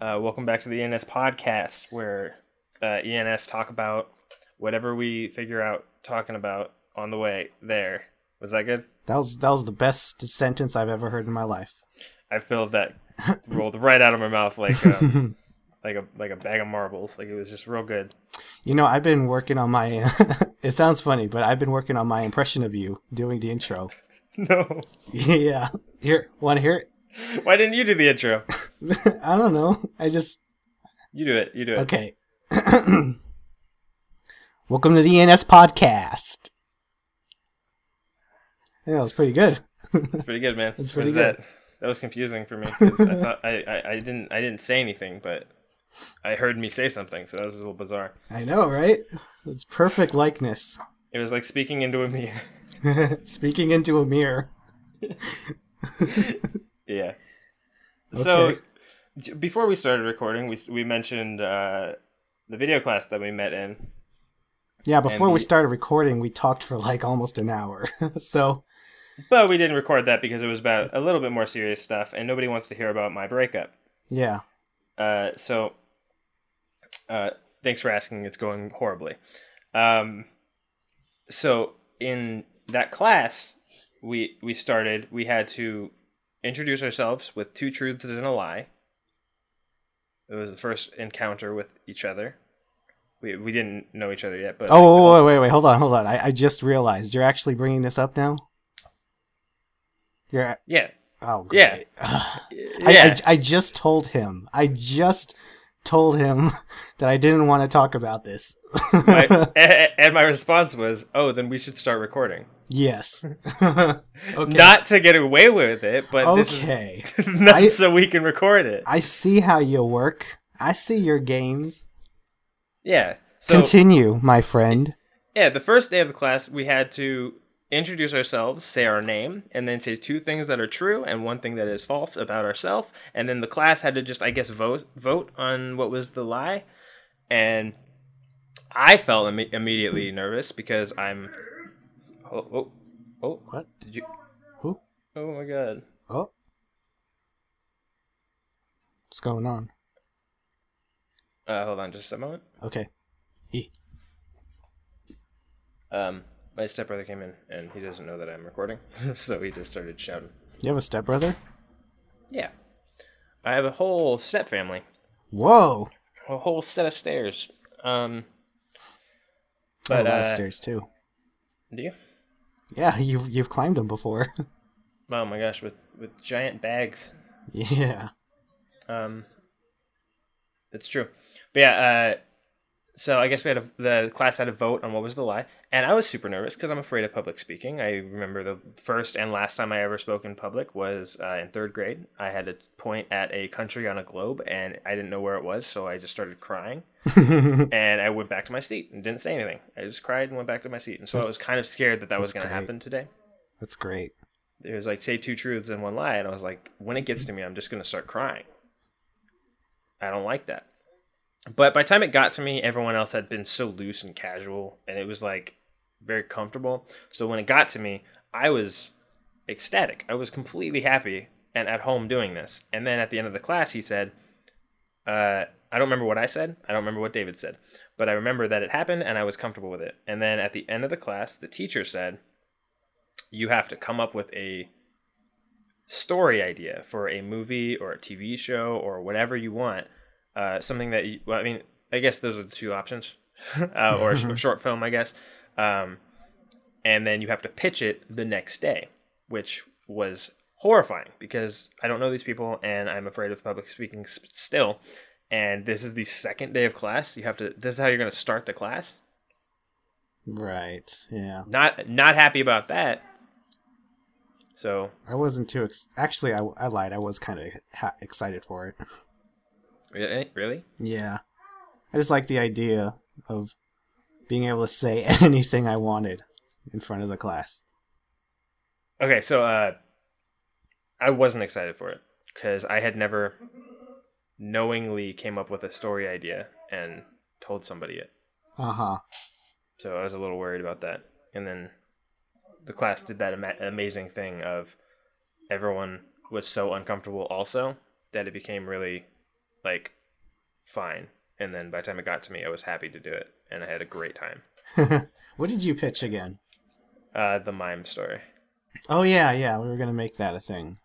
Uh, welcome back to the ENS podcast, where uh, ENS talk about whatever we figure out talking about on the way there. Was that good? That was that was the best sentence I've ever heard in my life. I feel that rolled right out of my mouth like um, like a like a bag of marbles. Like it was just real good. You know, I've been working on my. it sounds funny, but I've been working on my impression of you doing the intro. No, yeah, here, want to hear it? why didn't you do the intro? I don't know. I just You do it. You do it. okay. Welcome to the ENS podcast. Yeah, that was pretty good. That's pretty good, man. That's pretty good. That? that was confusing for me. I thought I, I, I didn't I didn't say anything, but I heard me say something, so that was a little bizarre. I know, right? It's perfect likeness. It was like speaking into a mirror. Speaking into a mirror. yeah. So Okay. j- before we started recording, we we mentioned uh, the video class that we met in. Yeah, before And we started recording, we talked for like almost an hour. so, But we didn't record that because it was about a little bit more serious stuff, and nobody wants to hear about my breakup. yeah. Uh, so, uh, thanks for asking. It's going horribly. Um, so in that class, we we started. We had to introduce ourselves with two truths and a lie. It was the first encounter with each other. We we didn't know each other yet, but Oh, um, wait, wait, wait. Hold on, hold on. I, I just realized you're actually bringing this up now? You're. yeah, Oh, Yeah. great. yeah. I, I, I just told him. I just told him that I didn't want to talk about this. my, and my response was, "Oh, then we should start recording." Yes. okay. Not to get away with it, but this is okay. not I- so we can record it. I see how you work. I see your games. Yeah. So Continue, my friend. yeah, the first day of the class, we had to introduce ourselves, say our name, and then say two things that are true and one thing that is false about ourselves. And then the class had to just, I guess, vote vote on what was the lie. And I felt imme- immediately nervous because I'm. Oh, oh, oh! What? Did you? Who? Oh my god! Oh. What's going on? Uh, hold on, just a moment. Okay. E. Um, my stepbrother came in and he doesn't know that I'm recording, so he just started shouting. You have a stepbrother? Yeah. I have a whole step family, Whoa. a whole set of stairs. Um, I have a lot of uh, stairs too. do you? Yeah, you've you've climbed them before. Oh my gosh, with with giant bags. yeah. Um, That's true. But yeah, uh, so I guess we had a, the class had a vote on what was the lie, and I was super nervous because I'm afraid of public speaking. I remember the first and last time I ever spoke in public was uh, in third grade. I had to point at a country on a globe, and I didn't know where it was, so I just started crying, and I went back to my seat and didn't say anything. I just cried and went back to my seat, and so I was kind of scared that that was going to happen today. That's great. It was like say two truths and one lie, and I was like, when it gets to me, I'm just gonna start crying. I don't like that. But by the time it got to me, everyone else had been so loose and casual, and it was like very comfortable. So when it got to me, I was ecstatic. I was completely happy and at home doing this. And then at the end of the class, he said, uh, I don't remember what I said. I don't remember what David said. But I remember that it happened and I was comfortable with it. And then at the end of the class, the teacher said, You have to come up with a story idea for a movie or a TV show or whatever you want. Uh, something that, you, well, I mean, I guess those are the two options. uh, or a short film, I guess. Um, and then you have to pitch it the next day, which was horrifying because I don't know these people and I'm afraid of public speaking s- still. And this is the second day of class. You have to. This is how you're going to start the class. Right. Yeah. Not not happy about that. So I wasn't too ex- actually I, I lied. I was kind of ha- excited for it. really, really, Yeah. I just like the idea of being able to say anything I wanted in front of the class. okay. So uh, I wasn't excited for it because I had never knowingly came up with a story idea and told somebody it. Uh-huh. So I was a little worried about that. And then the class did that ama- amazing thing of everyone was so uncomfortable also that it became really like fine. And then by the time it got to me, I was happy to do it, and I had a great time. what did you pitch again? Uh, the mime story. Oh yeah, yeah. We were gonna make that a thing.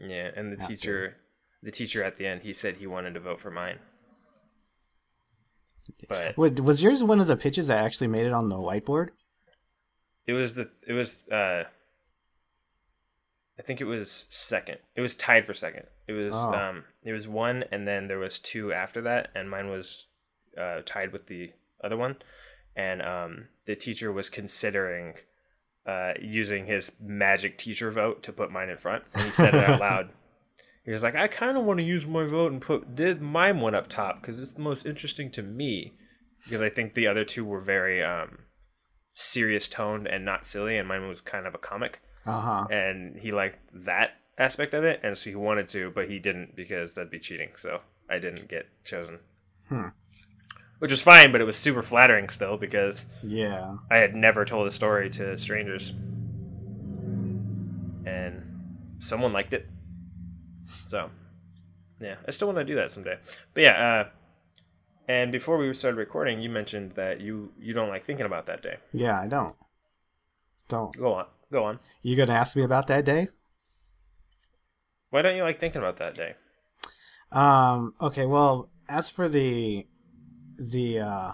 Yeah, and the After. teacher, the teacher at the end, he said he wanted to vote for mine. But Wait, was yours one of the pitches that actually made it on the whiteboard? it was the it was uh, I think it was second. It was tied for second. It was Oh. um, it was one, and then there was two after that, and mine was uh, tied with the other one, and um, the teacher was considering uh, using his magic teacher vote to put mine in front, and he said it out loud. He was like, "I kind of want to use my vote and put this mime one up top because it's the most interesting to me." Because I think the other two were very um, serious toned and not silly, and mine was kind of a comic Uh huh. and he liked that aspect of it, and so he wanted to, but he didn't because that'd be cheating. So I didn't get chosen, Hmm. which was fine, but it was super flattering still because Yeah. I had never told a story to strangers, and someone liked it. So yeah, I still want to do that someday. But yeah, uh, and before we started recording, you mentioned that you you don't like thinking about that day. Yeah. I don't. Don't. Go on, go on. You gonna ask me about that day? Why don't you like thinking about that day? Um. Okay. Well, as for the the uh,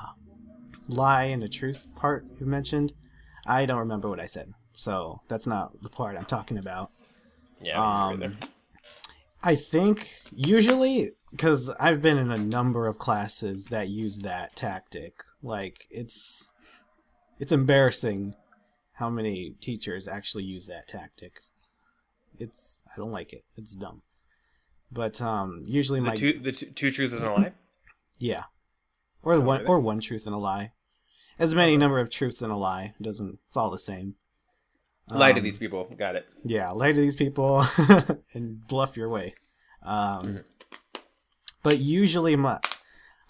lie and the truth part you mentioned, I don't remember what I said. So that's not the part I'm talking about. Yeah, Um. I think usually because I've been in a number of classes that use that tactic. Like it's it's embarrassing how many teachers actually use that tactic. It's I don't like it. It's dumb. But um usually The my two, the two, two truths and a lie. yeah. Or Oh, one or one truth and a lie. As many number of truths and a lie. It doesn't it's all the same. Lie to Um, these people. Got it. yeah, lie to these people and bluff your way. Um, Mhm. But usually, my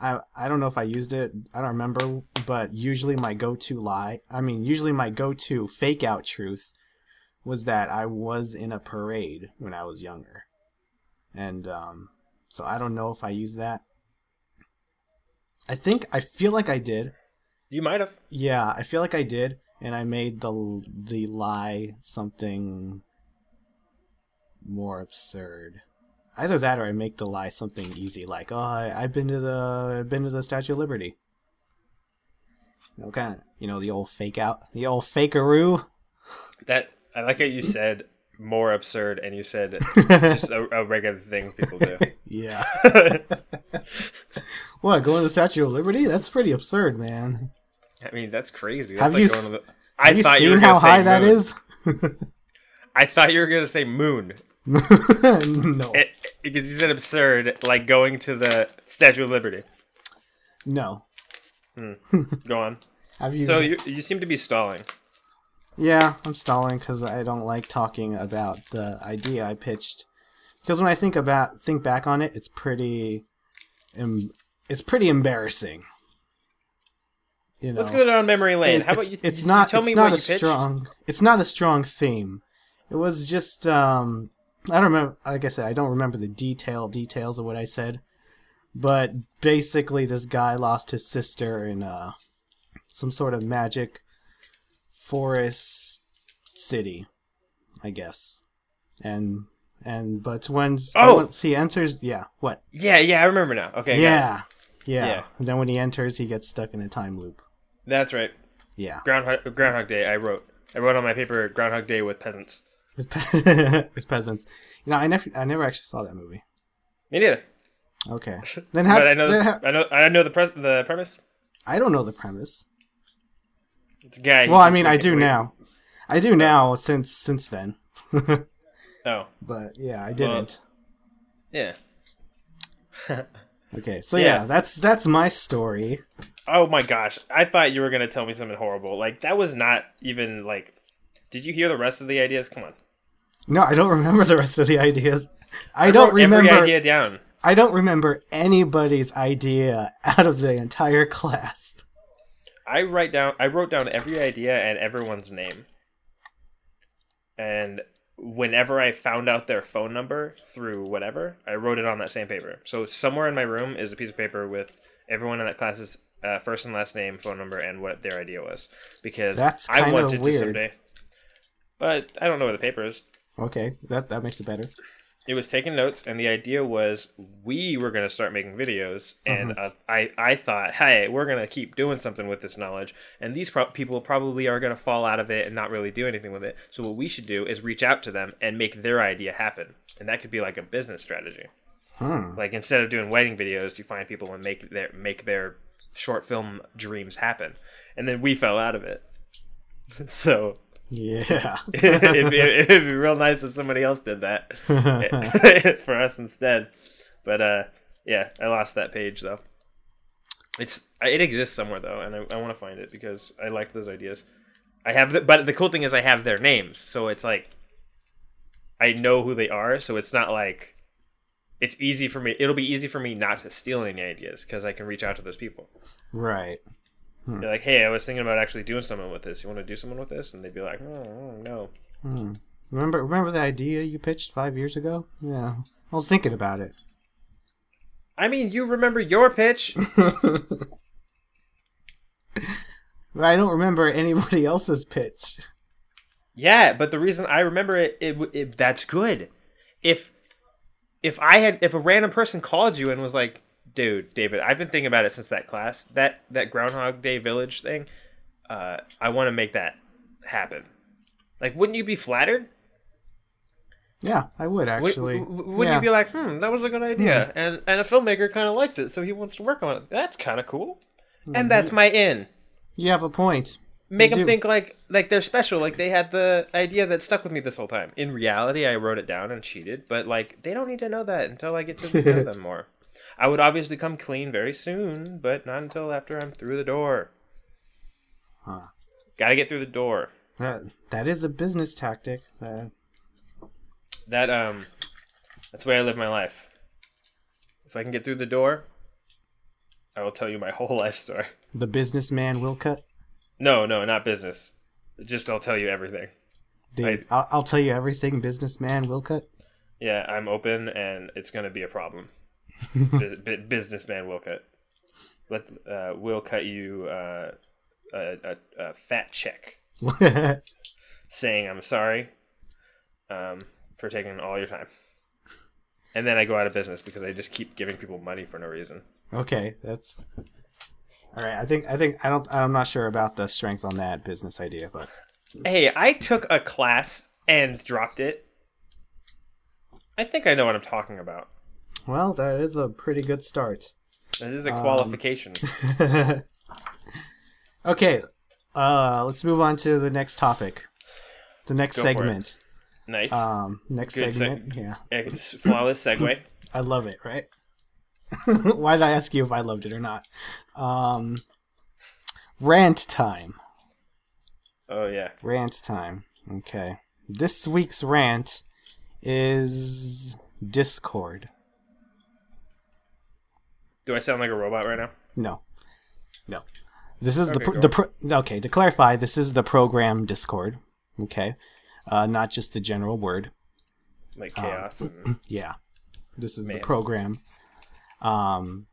I I don't know if I used it. I don't remember. But usually, my go-to lie. I mean, usually my go-to fake-out truth was that I was in a parade when I was younger, and um, so I don't know if I used that. I think I feel like I did. You might have. Yeah, I feel like I did, and I made the the lie something more absurd. Either that, or I make the lie something easy, like, "Oh, I, I've been to the I've been to the Statue of Liberty." You know, kind of, you know, the old fake out, the old fakeroo. That I like how you said more absurd, and you said just a, a regular thing people do. yeah. What going to the Statue of Liberty? That's pretty absurd, man. I mean, that's crazy. That's Have like you going s- to the. I Have you seen how high that moon. is? I thought you were gonna say moon no. it, because you said absurd, like going to the Statue of Liberty. No. Hmm. Go on. Have you? So you you seem to be stalling. Yeah, I'm stalling because I don't like talking about the idea I pitched. Because when I think about think back on it, it's pretty, em- it's pretty embarrassing. You know, Let's go down memory lane. How it's, about you? it's you not. tell it's me not what a strong. It's not a strong theme. It was just. um I don't remember. Like I said, I don't remember the detail details of what I said. But basically, this guy lost his sister in uh, some sort of magic forest city, I guess. And and but when Oh! once he enters, yeah, what? Yeah, yeah, I remember now. Okay, yeah, yeah, Yeah. And then when he enters, he gets stuck in a time loop. That's right. Yeah. Groundhog Groundhog Day. I wrote. I wrote on my paper Groundhog Day with peasants. with, pe- with peasants. You know, I never, I never actually saw that movie. Me neither. Okay, then how? but I know. how- I know. I know the pres- the premise. I don't know the premise. It's a guy. Well, I mean, I do now. I do now since since then. Oh, but yeah, I didn't. yeah. okay, so Yeah. yeah. that's that's my story. Oh my gosh! I thought you were gonna tell me something horrible. Like that was not even like. Did you hear the rest of the ideas? Come on. No, I don't remember the rest of the ideas. I, I don't remember. every idea down. I don't remember anybody's idea out of the entire class. I write down. I wrote down every idea and everyone's name. And whenever I found out their phone number through whatever, I wrote it on that same paper. So somewhere in my room is a piece of paper with everyone in that class's uh, first and last name, phone number, and what their idea was. Because That's I wanted weird. to someday. But I don't know where the paper is. Okay, that that makes it better. It was taking notes, and the idea was we were going to start making videos, and uh, I I thought, hey, we're going to keep doing something with this knowledge, and these pro- people probably are going to fall out of it and not really do anything with it. So what we should do is reach out to them and make their idea happen, and that could be like a business strategy. Hmm. Like instead of doing wedding videos, you find people and make their make their short film dreams happen, and then we fell out of it. so Yeah. it'd, be, it'd be real nice if somebody else did that for us instead. But uh, yeah, I lost that page though. It's it exists somewhere though, and I, I want to find it because I like those ideas. I have the, but the cool thing is I have their names, so it's like I know who they are, so it's not like it's easy for me. It'll be easy for me not to steal any ideas because I can reach out to those people. right. Hmm. They're like, "Hey, I was thinking about actually doing something with this. You want to do something with this?" And they'd be like, "Oh, oh, no." Hmm. Remember remember the idea you pitched five years ago? Yeah. I was thinking about it. I mean, you remember your pitch? But I don't remember anybody else's pitch. Yeah, but the reason I remember it, it, it that's good. If if I had if a random person called you and was like, "Dude, David, I've been thinking about it since that class. That that Groundhog Day Village thing. Uh, I want to make that happen." Like, wouldn't you be flattered? Yeah, I would Would, actually. w- wouldn't yeah. you be like, "Hmm, that was a good idea," and and a filmmaker kind of likes it, so he wants to work on it. That's kind of cool, and that's my in. You have a point. make You them do. think like like they're special like they had the idea that stuck with me this whole time in reality i wrote it down and cheated but like they don't need to know that until i get to know them more i would obviously come clean very soon but not until after i'm through the door Huh. gotta get through the door That that is a business tactic. Uh, that um that's the way i live my life if i can get through the door i will tell you my whole life story the businessman will cut. no no not business just i'll tell you everything Dude, I'll, I'll tell you everything. Businessman will cut. Yeah, I'm open, and it's going to be a problem. Bu- businessman will cut. Let uh, will cut you uh, a, a, a fat check, saying I'm sorry um, for taking all your time. And then I go out of business because I just keep giving people money for no reason. okay, that's all right. I think I think I don't. I'm not sure about the strength on that business idea, but Hey, I took a class and dropped it. I think I know what I'm talking about. Well, that is a pretty good start. It is a Um, qualification. okay, uh, let's move on to the next topic. The next Go segment. nice. Um, next Good seg- segment. yeah, It's flawless segue. I love it. Right? Why did I ask you if I loved it or not? Um, rant time. Oh yeah. Rant time. Okay. This week's rant is Discord. Do I sound like a robot right now? No. No. This is the Okay, pro- go the pro- okay, to clarify, this is the program Discord, okay? Uh not just the general word. Like Um, chaos. and... Yeah. This is Man. the program. Um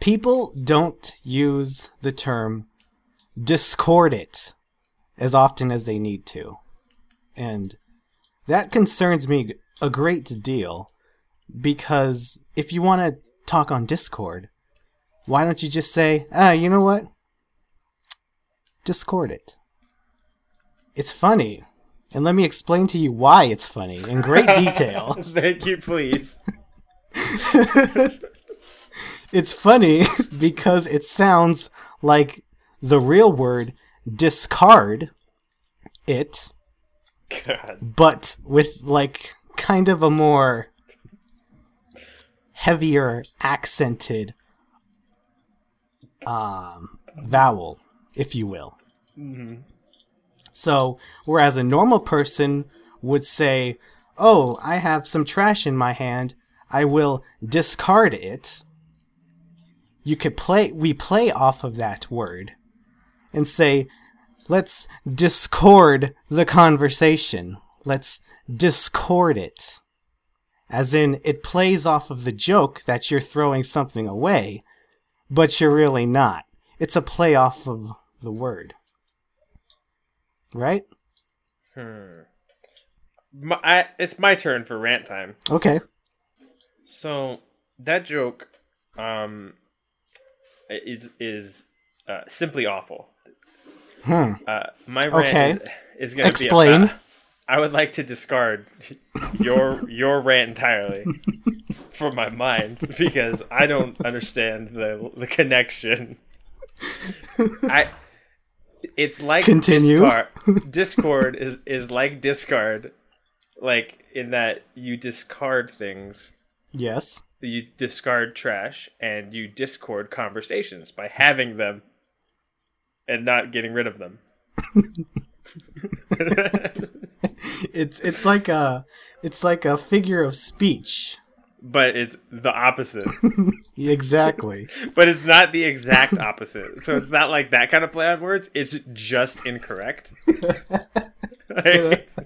people don't use the term discord it as often as they need to. And that concerns me a great deal because if you want to talk on Discord, why don't you just say, ah, you know what? Discord it. It's funny. And let me explain to you why it's funny in great detail. Thank you, please. it's funny because it sounds like the real word discard it, God. but with like kind of a more heavier accented um, vowel, if you will. So, whereas a normal person would say, Oh, I have some trash in my hand, I will discard it. You could play, we play off of that word and say, Let's discord the conversation. let's discord it. As in, it plays off of the joke that you're throwing something away, but you're really not. It's a play off of the word. Right? Hmm. My, I, it's my turn for rant time. Okay. So that joke, um, is is uh, simply awful. Hmm. Uh, my rant Okay. is, is going to Explain. be. About, I would like to discard your your rant entirely from my mind because I don't understand the the connection. I. It's like Continue. Discard, Discord is is like discard, like in that you discard things Yes. you discard trash and you discord conversations by having them and not getting rid of them. It's it's like a it's like a figure of speech. but it's the opposite. Exactly. but it's not the exact opposite. So it's not like that kind of play on words. It's just incorrect. Like, it's,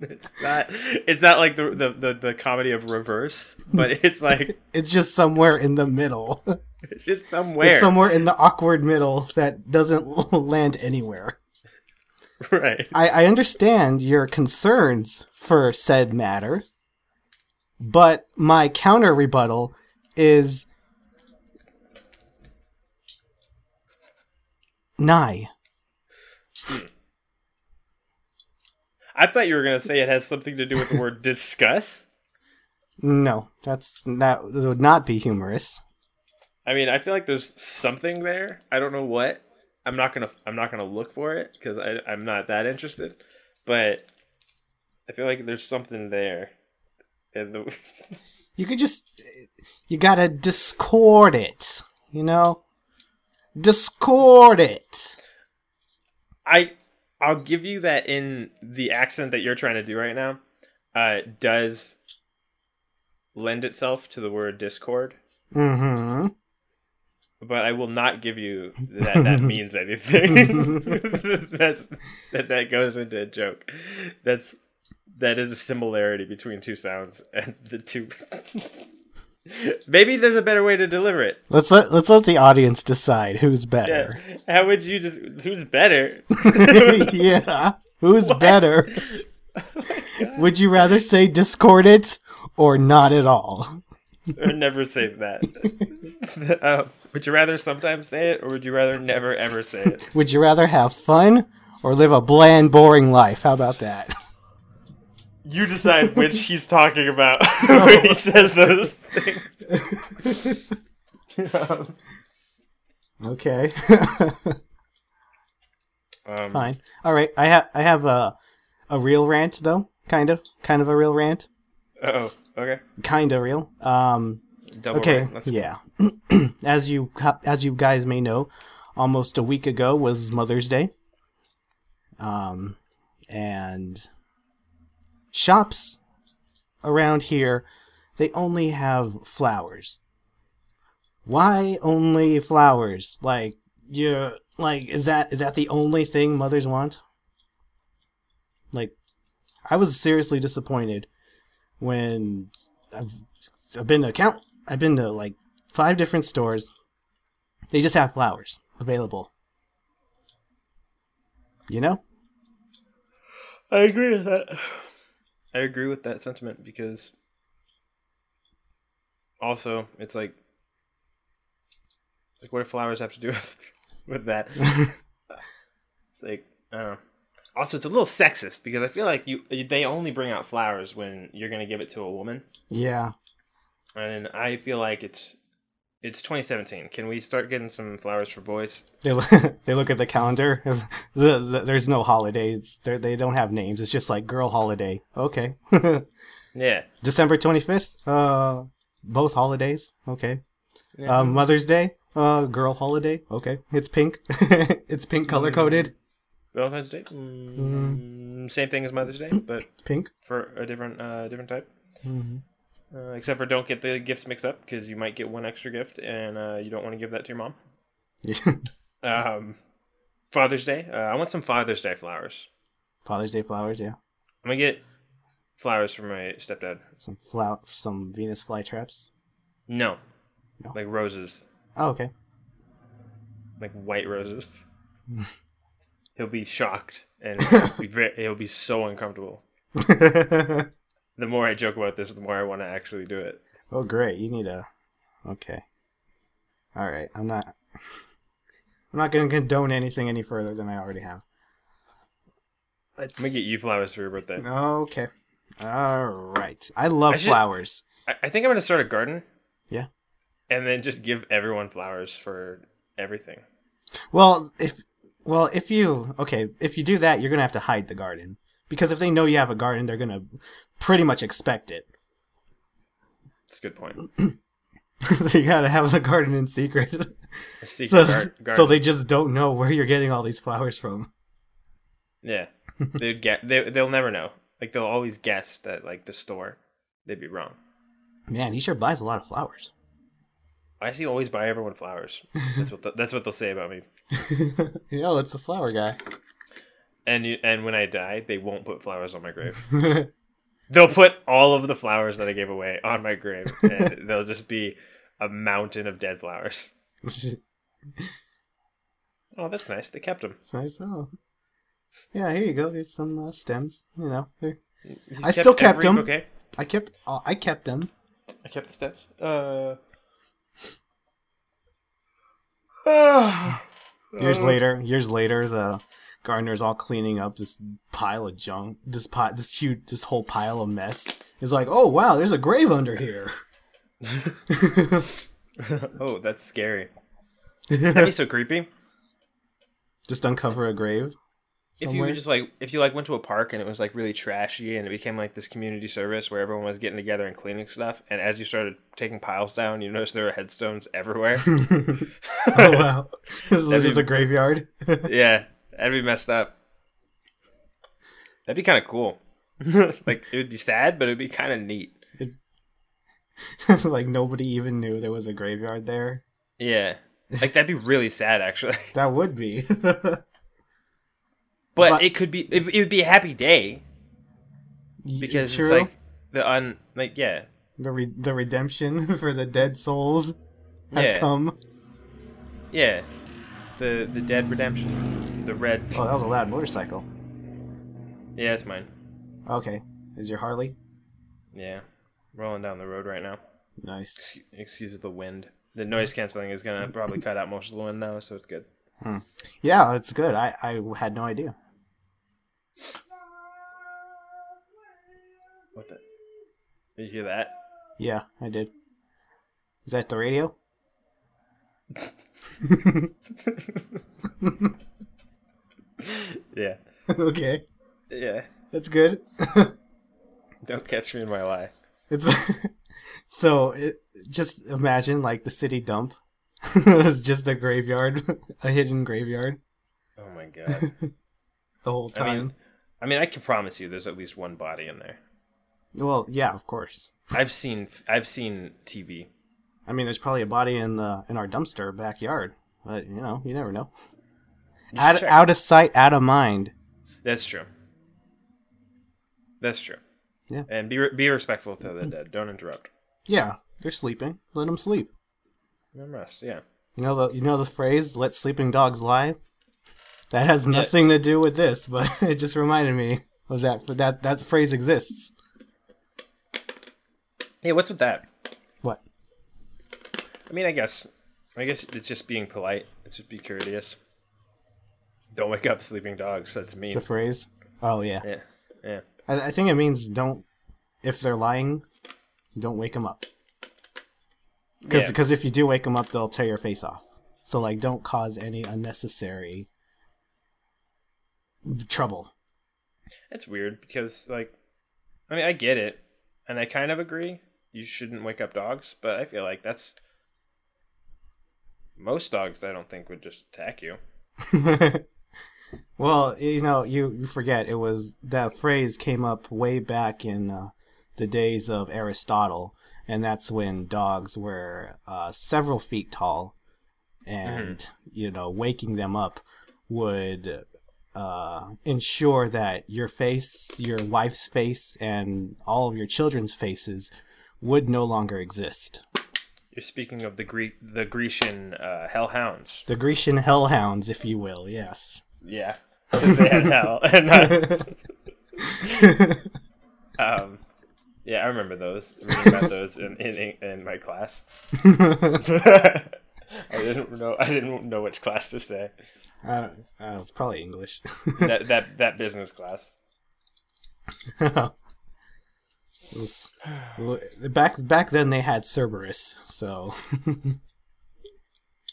it's not. It's not like the, the the the comedy of reverse, but it's like it's just somewhere in the middle. it's just somewhere. It's somewhere in the awkward middle that doesn't land anywhere. right. I, I understand your concerns for said matter, but my counter rebuttal is nigh. Hmm. I thought you were gonna say it has something to do with the word discuss. No, that's that would not be humorous. I mean, I feel like there's something there. I don't know what. I'm not gonna. I'm not gonna look for it because I'm not that interested. But I feel like there's something there. And the You could just you gotta discord it, you know? Discord it. I I'll give you that in the accent that you're trying to do right now. Uh, does lend itself to the word discord, Mm-hmm. But I will not give you that that means anything. That's that that goes into a joke. That's that is a similarity between two sounds and the two. Maybe there's a better way to deliver it. Let's let let's let the audience decide who's Yeah. better. How would you just? Who's better? Yeah. Who's better? Would you rather say discord it or not at all? or never say that. uh, would you rather sometimes say it, or would you rather never ever say it? Would you rather have fun or live a bland, boring life? How about that? You decide which he's talking about when he says those things. um, Okay. um, Fine. All right. I have I have a a real rant though. Kind of. Kind of a real rant. Oh, okay. Kind of real. Um Double okay. Let's- Yeah. as you as you guys may know, almost a week ago was Mother's Day. Um and shops around here they only have flowers. Why only flowers? Like you like is that is that the only thing mothers want? Like I was seriously disappointed when I've I've been to count I've been to like five different stores. They just have flowers available. You know? I agree with that. I agree with that sentiment because also it's like it's like what do flowers have to do with with that? It's like I don't know. Also, it's a little sexist because I feel like you they only bring out flowers when you're gonna give it to a woman, yeah. And I feel like it's it's 2017. Can we start getting some flowers for boys? They look, they look at the calendar. The, the, there's no holidays. They're, they don't have names. It's just like girl holiday. Okay. Yeah. December 25th. Uh, both holidays. Okay. yeah. Um, Mother's Day. Uh, girl holiday. Okay. It's pink. it's pink color coded. Valentine's Day. Mm, Same thing as Mother's Day, but Pink. for a different uh, different type. Mm-hmm. Uh, except for don't get the gifts mixed up because you might get one extra gift and uh, you don't want to give that to your mom. Um, Father's Day. Uh, I want some Father's Day flowers. Father's Day flowers. Yeah. I'm gonna get flowers for my stepdad. Some flower, some Venus flytraps. No, No. like roses, Oh, okay. like white roses. He'll be shocked and he'll be very, he'll be so uncomfortable. The more I joke about this, the more I want to actually do it. oh, great. You need a. Okay. All right. I'm not. I'm not going to condone anything any further than I already have. Let's. I'm gonna get you flowers for your birthday. Okay. All right. I love I should- flowers. I, I think I'm gonna start a garden. Yeah. And then just give everyone flowers for everything. Well, if well, if you okay, if you do that, you're gonna have to hide the garden because if they know you have a garden, they're gonna pretty much expect it. That's a good point. so you gotta have the garden in secret, A secret so, gar- so they just don't know where you're getting all these flowers from. Yeah, they'd get. They they'll never know. Like they'll always guess that like the store. They'd be wrong. Man, he sure buys a lot of flowers. I see always buy everyone flowers. That's what the, that's what they'll say about me. Yo, it's the flower guy. And you, and when I die, they won't put flowers on my grave. They'll put all of the flowers that I gave away on my grave, and they'll just be a mountain of dead flowers. Oh, that's nice. They kept them. It's nice. Oh, yeah. Here you go. Here's some uh, stems. You know, here. You I still kept them. Okay. I kept. Uh, I kept them. I kept the steps. Uh. uh, Years later, years later, the gardener's all cleaning up this pile of junk, this pot, this huge, this whole pile of mess. He's like, "Oh wow, there's a grave under here." oh, that's scary. That'd be so creepy. just uncover a grave. If you Somewhere. just like, if you like went to a park and it was like really trashy and it became like this community service where everyone was getting together and cleaning stuff, and as you started taking piles down, you noticed there were headstones everywhere. oh wow, this is just be- a graveyard. yeah, that'd be messed up. That'd be kind of cool. like it would be sad, but it'd be kind of neat. like nobody even knew there was a graveyard there. Yeah, like that'd be really sad actually. That would be. But, But- it could be. It, it would be a happy day because True. it's like the un like yeah the re- the redemption for the dead souls has Yeah. come. yeah the the dead redemption the red Oh, that was a loud motorcycle. yeah it's mine Okay, is your Harley? yeah rolling down the road right now. Nice. Excuse, excuse the wind. The noise canceling is gonna probably cut out most of the wind now, so it's good. Hmm. Yeah, it's good. I I had no idea. What the? Did you hear that? Yeah, I did. Is that the radio? Yeah, okay, yeah. that's good. Don't catch me in my lie. It's so it, just imagine like the city dump was just a graveyard, a hidden graveyard Oh my god. the whole I time. mean, I mean, I can promise you, there's at least one body in there. well, yeah, of course. I've seen, I've seen TV. I mean, there's probably a body in the in our dumpster backyard, but you know, you never know. Out, check. out of sight, out of mind. That's true. That's true. Yeah. And be re- be respectful to the dead. Don't interrupt. Yeah, they're sleeping. Let them sleep. Let 'em rest. Yeah. You know the you know the phrase "Let sleeping dogs lie." That has nothing to do with this, but it just reminded me of that. That that phrase exists. Yeah. What's with that? What? I mean, I guess, I guess it's just being polite. It's just be courteous. Don't wake up sleeping dogs. That's mean. The phrase? Oh yeah. Yeah. Yeah. I, I think it means don't. If they're lying, don't wake them up. Because Yeah. if you do wake them up, they'll tear your face off. So like, don't cause any unnecessary trouble. It's weird because, like, I mean, I get it, and I kind of agree. You shouldn't wake up dogs, but I feel like that's most dogs. I don't think would just attack you. well, you know, you, you forget it was that phrase came up way back in uh, the days of Aristotle, and that's when dogs were uh, several feet tall, and you know, waking them up would uh, ensure that your face, your wife's face, and all of your children's faces would no longer exist. You're speaking of the Greek, the Grecian uh, hellhounds. The Grecian hellhounds, if you will. Yes. Yeah, they had hell. and, uh, um, yeah, I remember those. Reading about those in, in in my class. I didn't know. I didn't know which class to say. I don't, uh, probably English. That that that business class. it was back back then they had Cerberus, so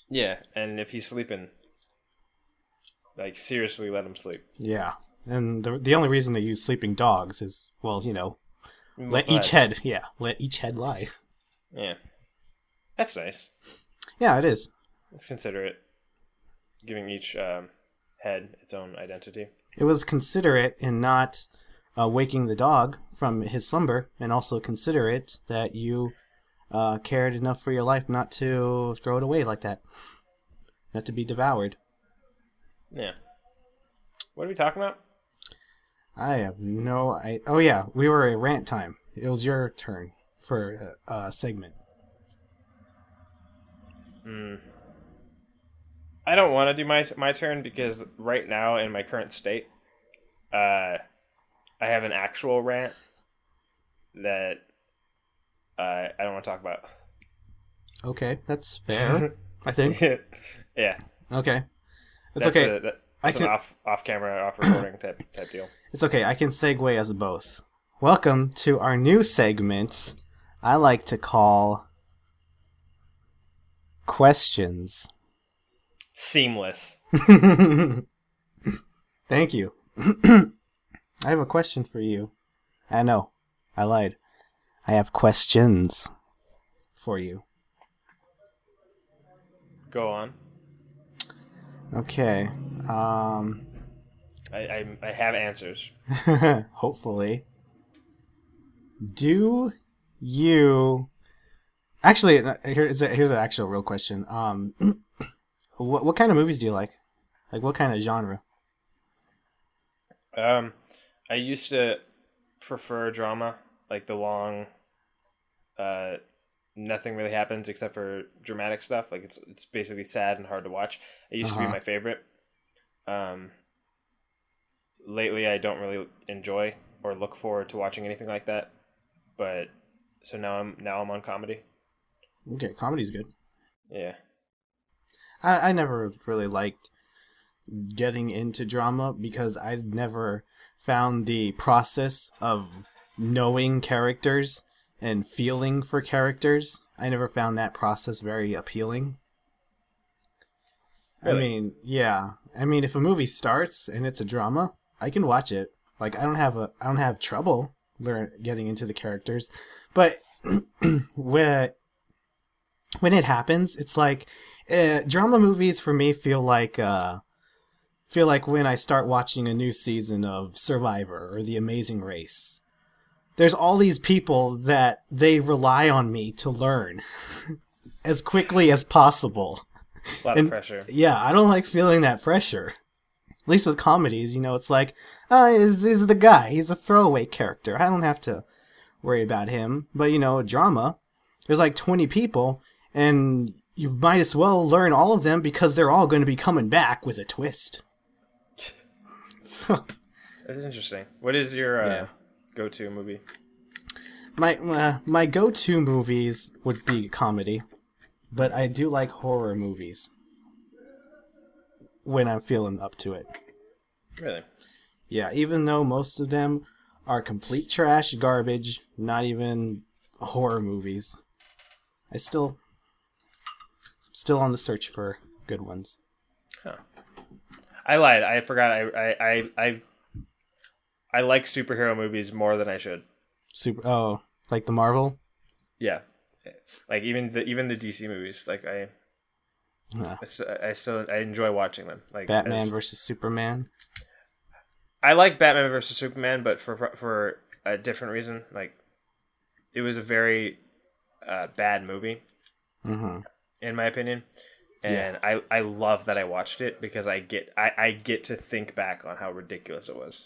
Yeah, and if he's sleeping, like seriously, let him sleep. yeah. And the the only reason they use sleeping dogs is well, you know, let But- each head, yeah, let each head lie. Yeah, that's nice. Yeah, it is. Let's consider it. Giving each um, head its own identity. It was considerate in not uh, waking the dog from his slumber, and also considerate that you uh, cared enough for your life not to throw it away like that, not to be devoured. Yeah. What are we talking about? I have no. I oh yeah, we were at rant time. It was your turn for a, a segment. Hmm. I don't want to do my my turn because right now in my current state, uh, I have an actual rant that uh, I don't want to talk about. Okay, that's fair. I think. yeah, Okay, it's that's okay. A, that, I can- an off off camera, off recording type type deal. It's okay. I can segue as both. Welcome to our new segment. I like to call questions. Seamless. Thank you. I have a question for you. I know. I lied. I have questions for you. Go on. Okay. Um I I, I have answers. hopefully. Do you actually? uh, Here's a, here's an actual real question. Um, what what kind of movies do you like? Like what kind of genre? Um, I used to prefer drama, like the long, uh, nothing really happens except for dramatic stuff. Like it's it's basically sad and hard to watch. It used to Uh-huh. be my favorite. Um, lately, I don't really enjoy or look forward to watching anything like that. But so now I'm now I'm on comedy. Okay, comedy's good. Yeah. I I never really liked getting into drama because I never found the process of knowing characters and feeling for characters. I never found that process very appealing. I mean, yeah. I mean, if a movie starts and it's a drama, I can watch it. Like I don't have a I don't have trouble learn getting into the characters, but when when it happens, it's like uh, drama movies for me feel like uh, feel like when I start watching a new season of Survivor or The Amazing Race. There's all these people that they rely on me to learn as quickly as possible. A lot And- of pressure. Yeah, I don't like feeling that pressure. At least with comedies, you know, it's like, oh, is is the guy? He's a throwaway character. I don't have to worry about him. But you know, drama, there's like 20 people, and you might as well learn all of them because they're all going to be coming back with a twist. So That's interesting. What is your uh, Yeah. Go-to movie? my uh, my go-to movies would be comedy, but I do like horror movies when I'm feeling up to it. Really? Yeah, even though most of them are complete trash, garbage, not even horror movies, I still still on the search for good ones. Huh. I lied. I forgot. I I I I, I like superhero movies more than I should. Super oh, like the Marvel? Yeah, like even the even the DC movies. Like I, I I still I enjoy watching them. Like Batman versus Superman. I like Batman versus Superman, but for for a different reason. Like it was a very uh, bad movie hmm in my opinion, and I I love that I watched it because I get I I get to think back on how ridiculous it was.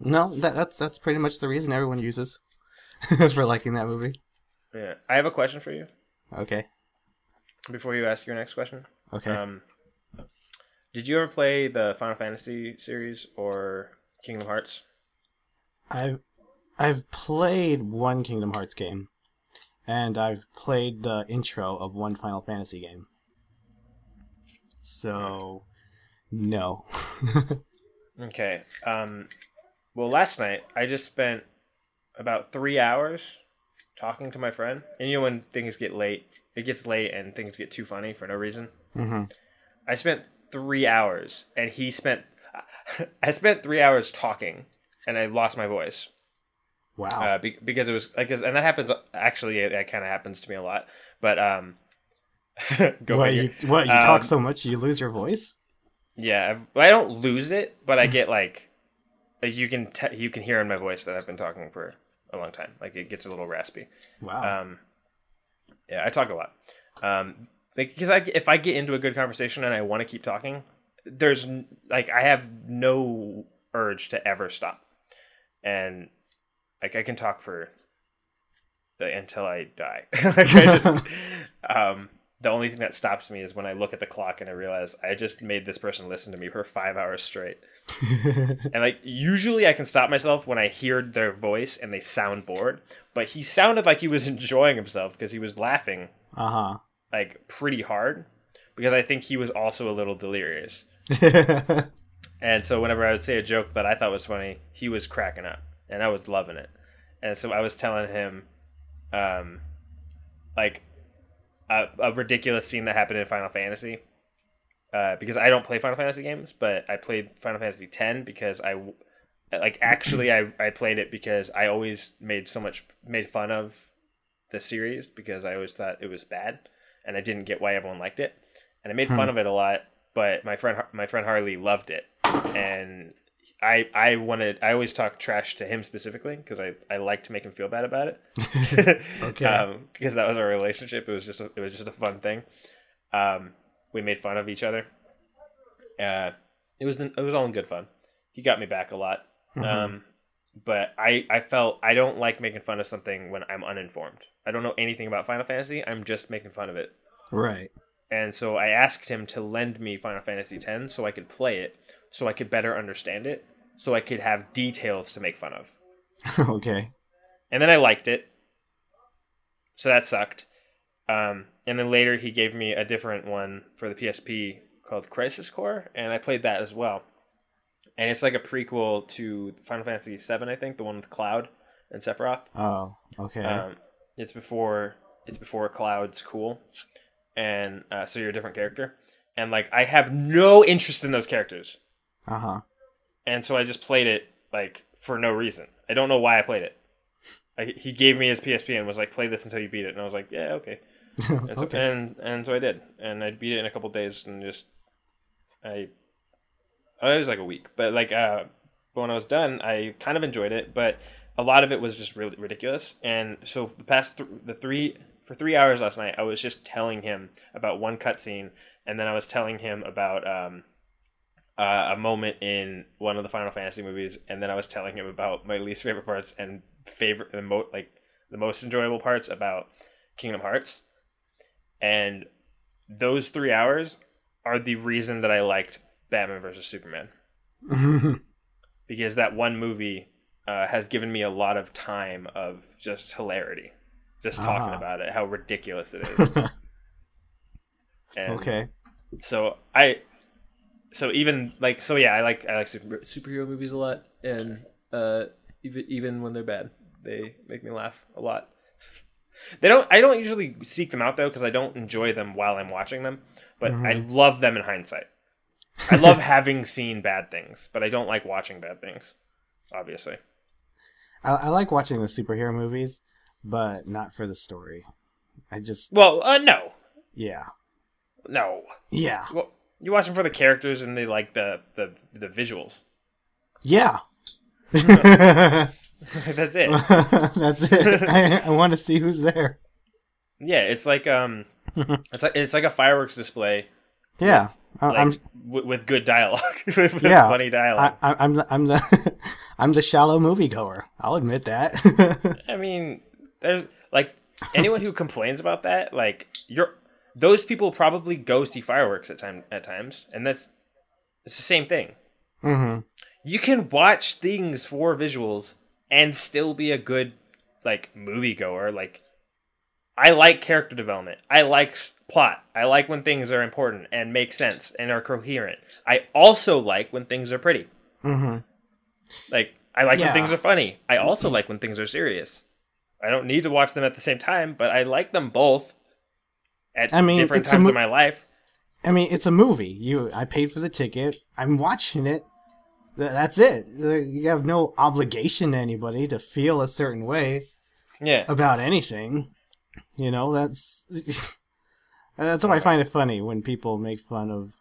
No, that, that's that's pretty much the reason everyone uses for liking that movie. Yeah, I have a question for you Okay. before you ask your next question. Okay. Um, did you ever play the Final Fantasy series or Kingdom Hearts? I've I've played one Kingdom Hearts game, and I've played the intro of one Final Fantasy game. So, no. Okay. Um, well, last night I just spent about three hours talking to my friend, and you know when things get late, it gets late and things get too funny for no reason. hmm I spent three hours, and he spent. I spent three hours talking, and I lost my voice Wow. uh, be- because it was because and that happens actually. It, that kind of happens to me a lot, but um. go what you what you Um, talk so much you lose your voice? Yeah, I don't lose it, but I get like you can te- you can hear in my voice that I've been talking for a long time. Like it gets a little raspy. Wow. Um, yeah, I talk a lot. Um, because I if I get into a good conversation and I want to keep talking, there's n- like I have no urge to ever stop, and like I can talk for like, until I die. like I just um. The only thing that stops me is when I look at the clock and I realize I just made this person listen to me for five hours straight. And like usually I can stop myself when I hear their voice and they sound bored, but he sounded like he was enjoying himself because he was laughing uh huh, like pretty hard because I think he was also a little delirious. And so whenever I would say a joke that I thought was funny, he was cracking up and I was loving it. And so I was telling him um like a, a ridiculous scene that happened in Final Fantasy. Uh, because I don't play Final Fantasy games, but I played Final Fantasy X because I like actually I, I played it because I always made so much made fun of the series because I always thought it was bad and I didn't get why everyone liked it and I made fun Hmm. of it a lot but my friend my friend Harley loved it and I I wanted I always talk trash to him specifically because I, I like to make him feel bad about it Okay. um, because that was our relationship it was just a, it was just a fun thing um, we made fun of each other uh, it was it was all in good fun he got me back a lot Mhm. um, but I, I felt I don't like making fun of something when I'm uninformed. I don't know anything about Final Fantasy. I'm just making fun of it. right. And so I asked him to lend me Final Fantasy X so I could play it, so I could better understand it, so I could have details to make fun of. okay. And then I liked it. So that sucked. Um, and then later he gave me a different one for the PSP called Crisis Core, and I played that as well. And it's like a prequel to Final Fantasy VII, I think, the one with Cloud and Sephiroth. Oh. Okay. Um, it's before it's before Cloud's cool, and uh, so you're a different character. And like I have no interest in those characters, uh huh. and so I just played it like for no reason. I don't know why I played it. I, he gave me his PSP and was like, "Play this until you beat it," and I was like, "Yeah, okay." And so, okay. and and so I did, and I beat it in a couple days, and just I. Oh, it was like a week, but like uh, but when I was done, I kind of enjoyed it, but a lot of it was just really ridiculous. And so the past th- the three for three hours last night, I was just telling him about one cutscene, and then I was telling him about um, uh, a moment in one of the Final Fantasy movies, and then I was telling him about my least favorite parts and favorite the mo- like the most enjoyable parts about Kingdom Hearts, and those three hours are the reason that I liked Batman versus Superman because that one movie uh, has given me a lot of time of just hilarity, just talking Ah. about it, how ridiculous it is. And okay. So I, so even like so yeah, I like I like super, superhero movies a lot, and uh, even even when they're bad, they make me laugh a lot. They don't. I don't usually seek them out though because I don't enjoy them while I'm watching them, but I love them in hindsight. I love having seen bad things, but I don't like watching bad things. Obviously, I, I like watching the superhero movies, but not for the story. I just well, uh, no, yeah no. yeah Well, you watch them for the characters and the like the the the visuals. yeah. That's it. That's it. I, I want to see who's there. Yeah, it's like um, it's like it's like a fireworks display Yeah, like, I'm. w- with good dialogue, with, with Yeah, funny dialogue. I, I'm the I'm the I'm the shallow moviegoer. I'll admit that. I, mean, there's like anyone who complains about that, like you're those people probably go see fireworks at time at times, and that's it's the same thing. hmm You can watch things for visuals and still be a good like moviegoer. Like I like character development. I like plot. I like when things are important and make sense and are coherent. I also like when things are pretty. hmm Like I like Yeah. when things are funny. I also like when things are serious. I don't need to watch them at the same time, but I like them both at I mean, different times mo- in my life. I mean, it's a movie. You, I paid for the ticket. I'm watching it. Th- That's it. You have no obligation to anybody to feel a certain way Yeah. about anything. You know, that's that's why I find it funny when people make fun of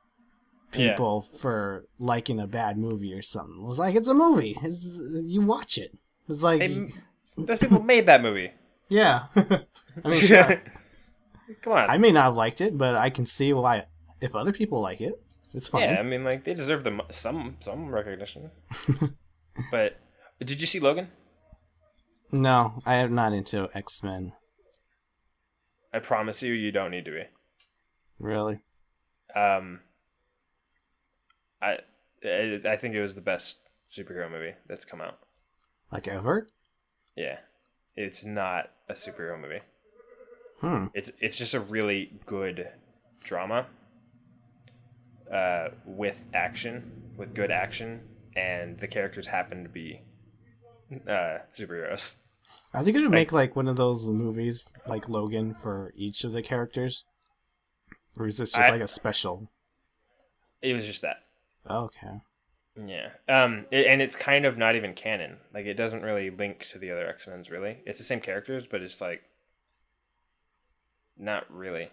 Yeah. people for liking a bad movie or something. It's like it's a movie. It's you watch it. It's like They, those people made that movie. yeah. I mean, sure. Come on. I may not have liked it, but I can see why if other people like it, it's fine. Yeah, I mean, like they deserve the some some recognition. but did you see Logan? No, I am not into X Men. I promise you, you don't need to be. Really? Um, I I I think it was the best superhero movie that's come out. Like ever? Yeah, it's not a superhero movie. Hmm. It's it's just a really good drama. Uh, with action, with good action, and the characters happen to be uh superheroes. Are they gonna make like one of those movies like Logan for each of the characters? Or is this just I- like a special? It was just that. Okay. Yeah. Um, it, and it's kind of not even canon. Like, it doesn't really link to the other X Men's, really. It's the same characters, but it's like. Not really.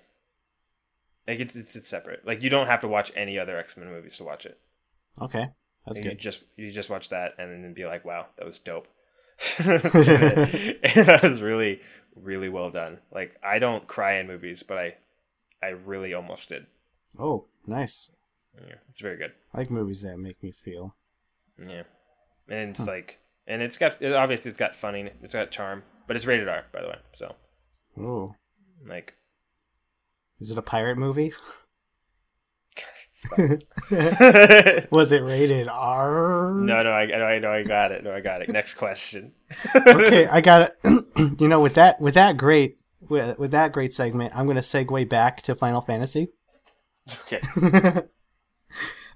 Like, it's, it's, it's separate. Like, you don't have to watch any other X Men movies to watch it. Okay. That's You good. just you just watch that and then be like, wow, that was dope. and that was really, really well done. Like, I don't cry in movies, but I, I really almost did. Oh, nice. Yeah, it's very good. I like movies that make me feel. Yeah, and it's like, and it's got it, obviously it's got funny, it's got charm, but it's rated R by the way. So Oh. Like, Is it a pirate movie? Was it rated R? no, no, I, no, I know, I got it. No, I got it. Next question. okay, I got it. you know, with that, with that great, with, with that great segment, I'm gonna segue back to Final Fantasy. Okay.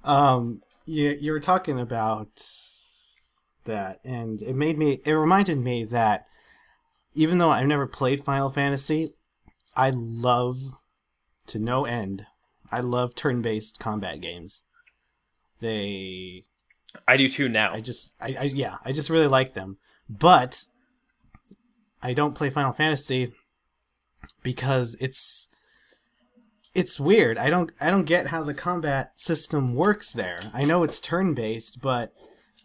um, you you were talking about that, and it made me. It reminded me that even though I've never played Final Fantasy, I love to no end. I love turn-based combat games. They I do too now. I just, I, I, yeah, I just really like them. But I don't play Final Fantasy because it's it's weird. I don't, I don't get how the combat system works there. I know it's turn based, but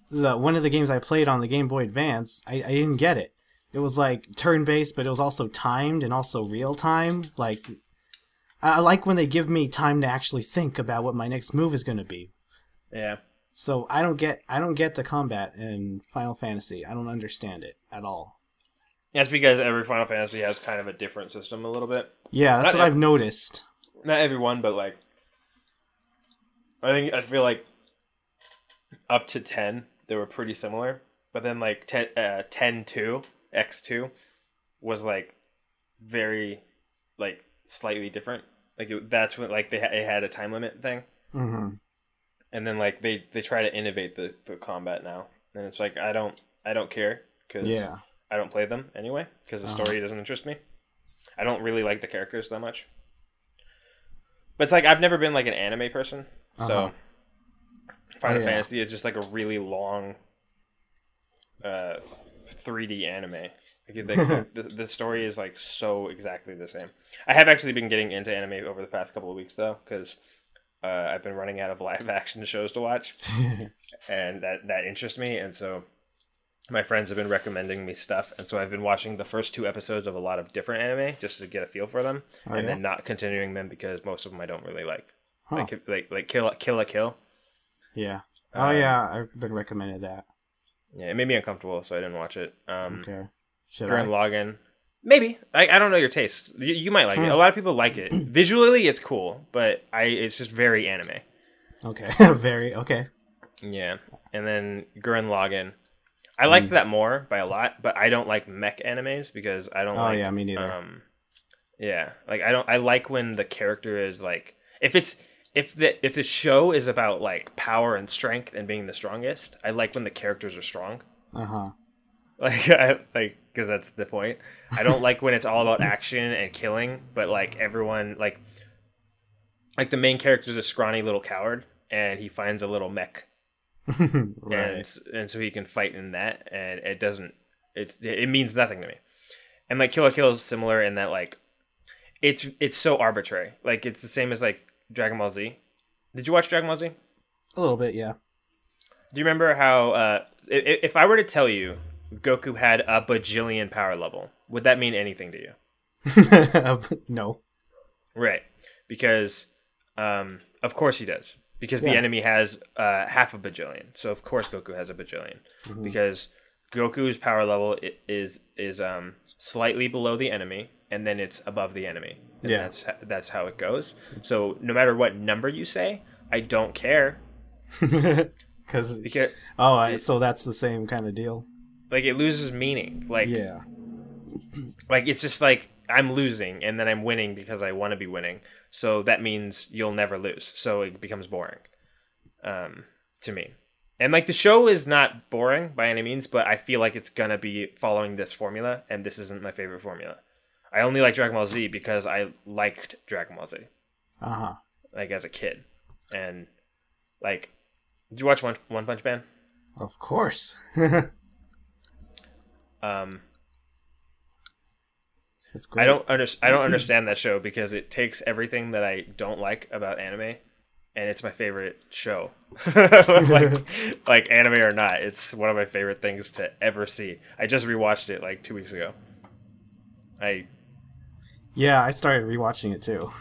the one of the games I played on the Game Boy Advance, I, I didn't get it. It was like turn based, but it was also timed and also real time. Like I I like when they give me time to actually think about what my next move is going to be. yeah. So I don't get I don't get the combat in Final Fantasy. I don't understand it at all. That's because every Final Fantasy has kind of a different system a little bit. Yeah, that's Not what ev- I've noticed. Not everyone, but like, I think I feel like up to ten they were pretty similar, but then like 10, uh, 10 2, X two was like very like slightly different. Like it, that's when like they ha- it had a time limit thing, hmm and then like they they try to innovate the the combat now, and it's like I don't I don't care because Yeah. I don't play them anyway because the Uh-huh. story doesn't interest me. I don't really like the characters that much. But it's like I've never been like an anime person, Uh-huh. so Final Oh, yeah. Fantasy is just like a really long, uh, 3D anime. Like, the, the, the story is like so exactly the same. I have actually been getting into anime over the past couple of weeks though, because uh, I've been running out of live action shows to watch and that that interests me and so my friends have been recommending me stuff and so i've been watching the first two episodes of a lot of different anime just to get a feel for them Oh, and yeah? then not continuing them because most of them i don't really like Huh. like like like kill Kill la Kill. Yeah. Oh Um, yeah, I've been recommended that. Yeah, it made me uncomfortable, so I didn't watch it. Um, Okay. Should Gurren I? Lagann, maybe. I, I don't know your taste. You, you might like it. Hmm. A lot of people like it. Visually, it's cool, but I it's just very anime. Okay. Very okay. Yeah, and then Gurren Lagann. I liked Hmm. that more by a lot, but I don't like mech animes because I don't Oh like. yeah, me neither. Um, yeah, like I don't. I like when the character is like, if it's if the if the show is about like power and strength and being the strongest. I like when the characters are strong. Uh huh. Like, I, like because that's the point. I don't like when it's all about action and killing, but like everyone like like the main character is a scrawny little coward, and he finds a little mech right. and and so he can fight in that, and it doesn't. It's it means nothing to me. And like Kill la Kill is similar in that like it's it's so arbitrary. Like it's the same as like Dragon Ball Z. Did you watch Dragon Ball Z? A little bit, yeah. Do you remember how uh, if I were to tell you Goku had a bajillion power level, would that mean anything to you? no. Right, because um, of course he does. Because the enemy has uh, half a bajillion, so of course Goku has a bajillion. Mhm. Because Goku's power level is is um, slightly below the enemy, and then it's above the enemy. And Yeah. that's that's how it goes. So no matter what number you say, I don't care Because because oh, I, so that's the same kind of deal. like it loses meaning. Like yeah. like it's just like I'm losing and then I'm winning because I want to be winning. So that means you'll never lose. So it becomes boring um, to me. And like the show is not boring by any means, but I feel like it's gonna be following this formula, and this isn't my favorite formula. I only like Dragon Ball Z because I liked Dragon Ball Z Uh huh. like as a kid, and like, did you watch One One Punch Man? Of course. Um, It's great. I don't under- I don't understand that show because it takes everything that I don't like about anime, and it's my favorite show. like, like anime or not, it's one of my favorite things to ever see. I just rewatched it like two weeks ago. I Yeah, I started rewatching it too.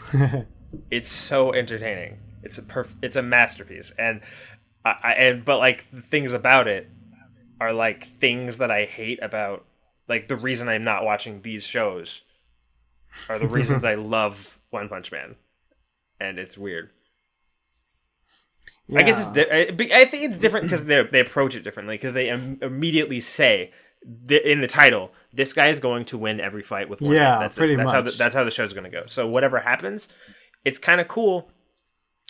it's so entertaining. It's a perf- it's a masterpiece, and I, I and but like the things about it are like things that I hate about like the reason I'm not watching these shows are the reasons I love One Punch Man, and it's weird. I guess it's Yeah. di- I I think it's different because they they approach it differently because they Im- immediately say th- in the title this guy is going to win every fight with one Yeah. That's it. pretty that's how the, much. that's how the show's going to go. So whatever happens, it's kind of cool.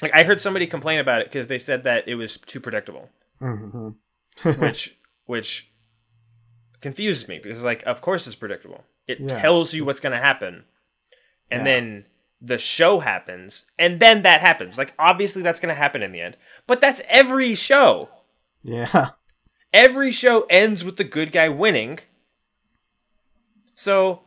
Like I heard somebody complain about it because they said that it was too predictable, Mhm. which which confuses me because like of course it's predictable. It Yeah. tells you what's going to happen, and Yeah. then the show happens, and then that happens. Like obviously that's going to happen in the end, but that's every show. yeah. Every show ends with the good guy winning. So,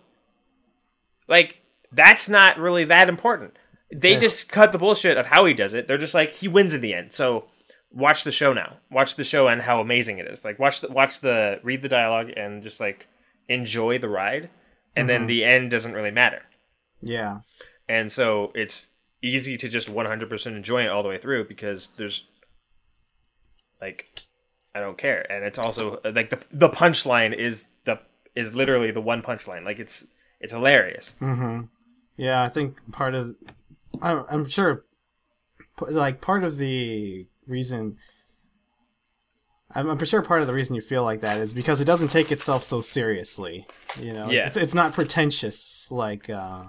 like, that's not really that important. They Yeah. just cut the bullshit of how he does it. They're just like he wins in the end. So, watch the show now. Watch the show and how amazing it is. Like, watch the watch the read the dialogue and just like enjoy the ride. And then Mhm. the end doesn't really matter. Yeah. And so it's easy to just 100% enjoy it all the way through because there's like I don't care. And it's also like the the punchline is the is literally the one punchline. Like it's it's hilarious. hmm Yeah, I think part of, I'm, I'm sure, like part of the reason, I'm, I'm sure part of the reason you feel like that is because it doesn't take itself so seriously. You know, Yeah. it's, it's not pretentious like uh,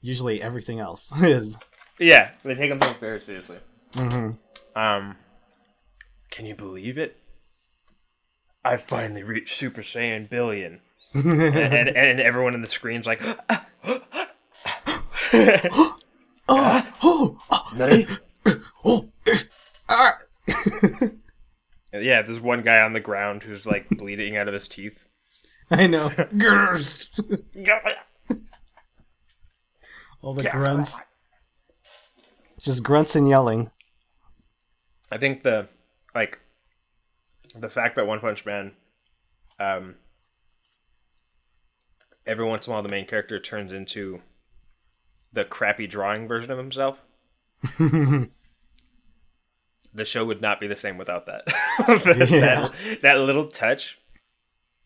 usually everything else is. Yeah, they take themselves very seriously. hmm Um can you believe it? I finally reached Super Saiyan billion. and, and and everyone in the screen's like oh, oh, oh, oh, ah. Yeah, there's one guy on the ground who's like bleeding out of his teeth. I know. All the grunts, just grunts and yelling. I think the like the fact that One Punch Man, um, every once in a while the main character turns into the crappy drawing version of himself. the show would not be the same without that. that, Yeah. that, that little touch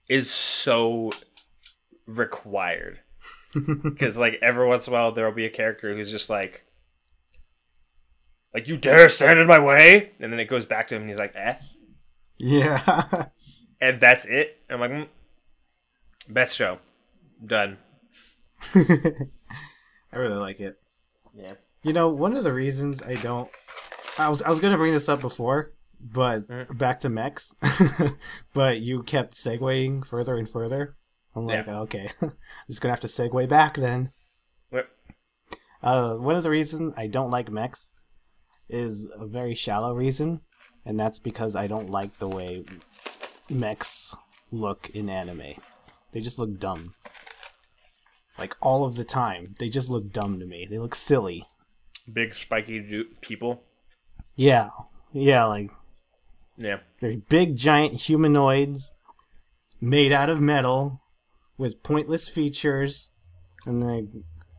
is so required. Because like every once in a while there will be a character who's just like, like you dare stand in my way, and then it goes back to him and he's like, eh, yeah. and that's it. I'm like, mm, best show, done. I really like it. Yeah. You know, one of the reasons I don't I was I was gonna bring this up before, but Mm. back to mechs. but you kept segueing further and further. I'm like, Yeah. okay. I'm just gonna have to segue back then. What? Uh one of the reasons I don't like mechs is a very shallow reason, and that's because I don't like the way mechs look in anime. They just look dumb. Like all of the time. They just look dumb to me. They look silly. Big spiky people. Yeah. Yeah, like Yeah. they're big giant humanoids made out of metal with pointless features and the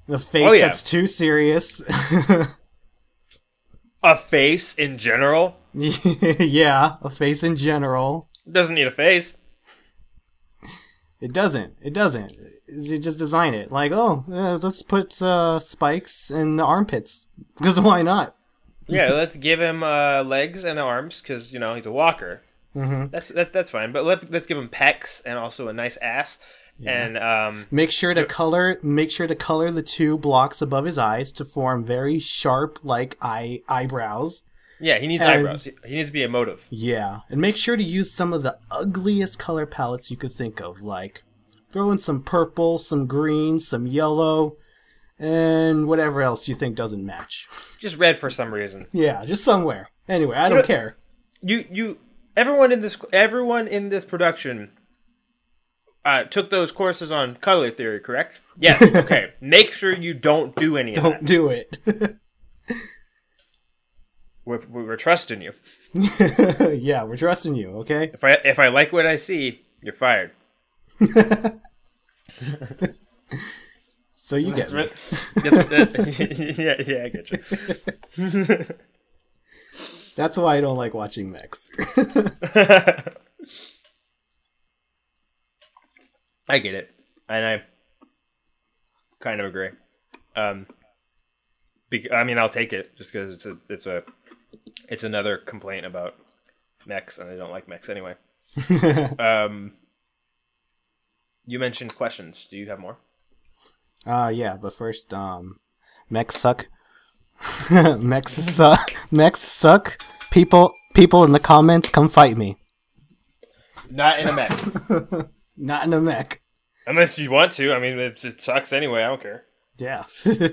the face Oh, yeah. that's too serious. A face in general yeah, a face in general. doesn't need a face. It doesn't. It doesn't. You just design it like, oh, uh, let's put uh, spikes in the armpits because why not? Yeah, let's give him uh, legs and arms because you know he's a walker. hmm That's that, that's fine. But let let's give him pecs and also a nice ass. And um, Make sure to color. Make sure to color the two blocks above his eyes to form very sharp, like eye eyebrows. yeah, he needs And- eyebrows. He, needs to be emotive. Yeah, and make sure to use some of the ugliest color palettes you could think of, like throw in some purple, some green, some yellow, and whatever else you think doesn't match. Just red for some reason. Yeah, just somewhere. Anyway, I don't know- care. You you everyone in this everyone in this production uh, took those courses on color theory, correct? Yes. Okay. Make sure you don't do any Don't that. do it. We're, we're trusting you. yeah, we're trusting you, okay? If I if I like what I see, you're fired. So you get That's me. what- that's- that- yeah, yeah, I get you. That's why I don't like watching mechs. I get it, and I kind of agree. Um, bec- I mean, I'll take it just because it's a it's a it's another complaint about mechs, and I don't like mechs anyway. Um, you mentioned questions. Do you have more? Uh yeah, but first, um, mechs suck. mechs suck. Mechs suck. People, people in the comments, come fight me. Not in a mech, Not in a mech. Unless you want to. I mean, it, it sucks anyway. I don't care. Yeah.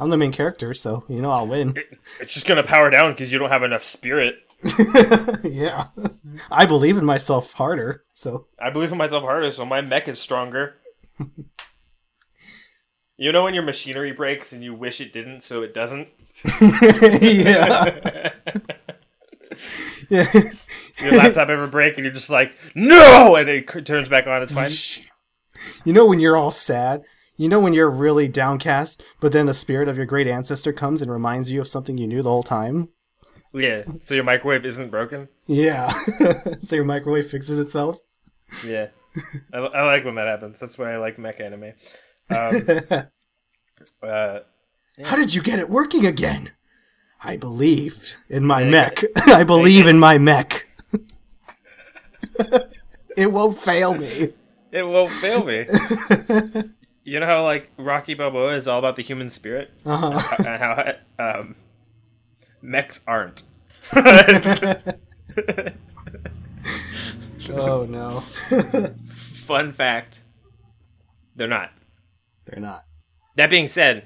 I'm the main character, so you know I'll win. It, it's just gonna power down because you don't have enough spirit. yeah. I believe in myself harder, so I believe in myself harder, so my mech is stronger. you know when your machinery breaks and you wish it didn't, so it doesn't. yeah. yeah. your laptop ever break and you're just like, no, and it turns back on. It's fine. You know when you're all sad? You know when you're really downcast, but then the spirit of your great ancestor comes and reminds you of something you knew the whole time? Yeah. So your microwave isn't broken. Yeah. so your microwave fixes itself? Yeah. I, I like when that happens. That's why I like mech anime. Um, uh, How did you get it working again? I believe in my Yeah, mech. I believe in my mech. it won't fail me. It won't fail me. You know how like Rocky Balboa is all about the human spirit, Uh-huh. and how um, mechs aren't. oh no. Fun fact: they're not. They're not. That being said,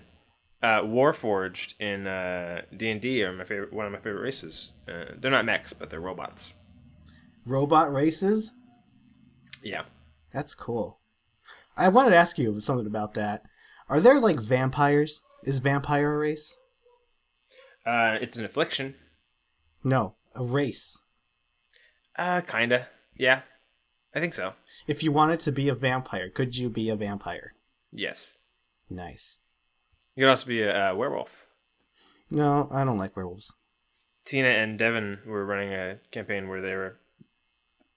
uh, Warforged in uh, D and D are my favorite. One of my favorite races. Uh, they're not mechs, but they're robots. Robot races? Yeah. That's cool. I wanted to ask you something about that. Are there like vampires? Is vampire a race? Uh, it's an affliction. No, a race. Uh, kinda. Yeah, I think so. If you wanted to be a vampire, could you be a vampire? Yes. Nice. You could also be a uh, werewolf. No, I don't like werewolves. Tina and Devin were running a campaign where they were.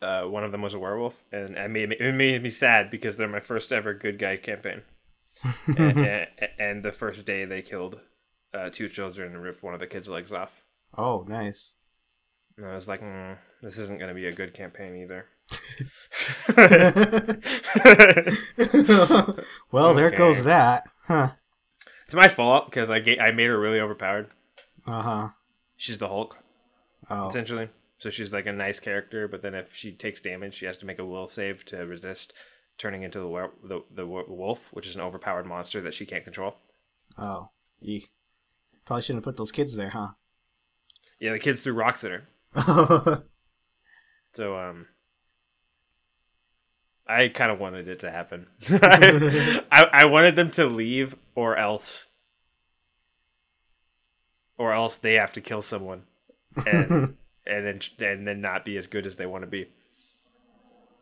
Uh, one of them was a werewolf, and I made, it made me sad because they're my first ever good guy campaign. and, and, and the first day they killed uh, two children and ripped one of the kids' legs off. Oh, nice. And I was like, mm, this isn't going to be a good campaign either. well, there goes that. Huh. It's my fault because I ga- I made her really overpowered. Uh huh. She's the Hulk Oh. essentially, so she's like a nice character. But then if she takes damage, she has to make a will save to resist turning into the wer- the the wolf, which is an overpowered monster that she can't control. Oh. Eek. Probably shouldn't have put those kids there, huh? Yeah, the kids threw rocks at her. So um, I kind of wanted it to happen. I, I wanted them to leave, or else, or else they have to kill someone, and and then and then not be as good as they want to be.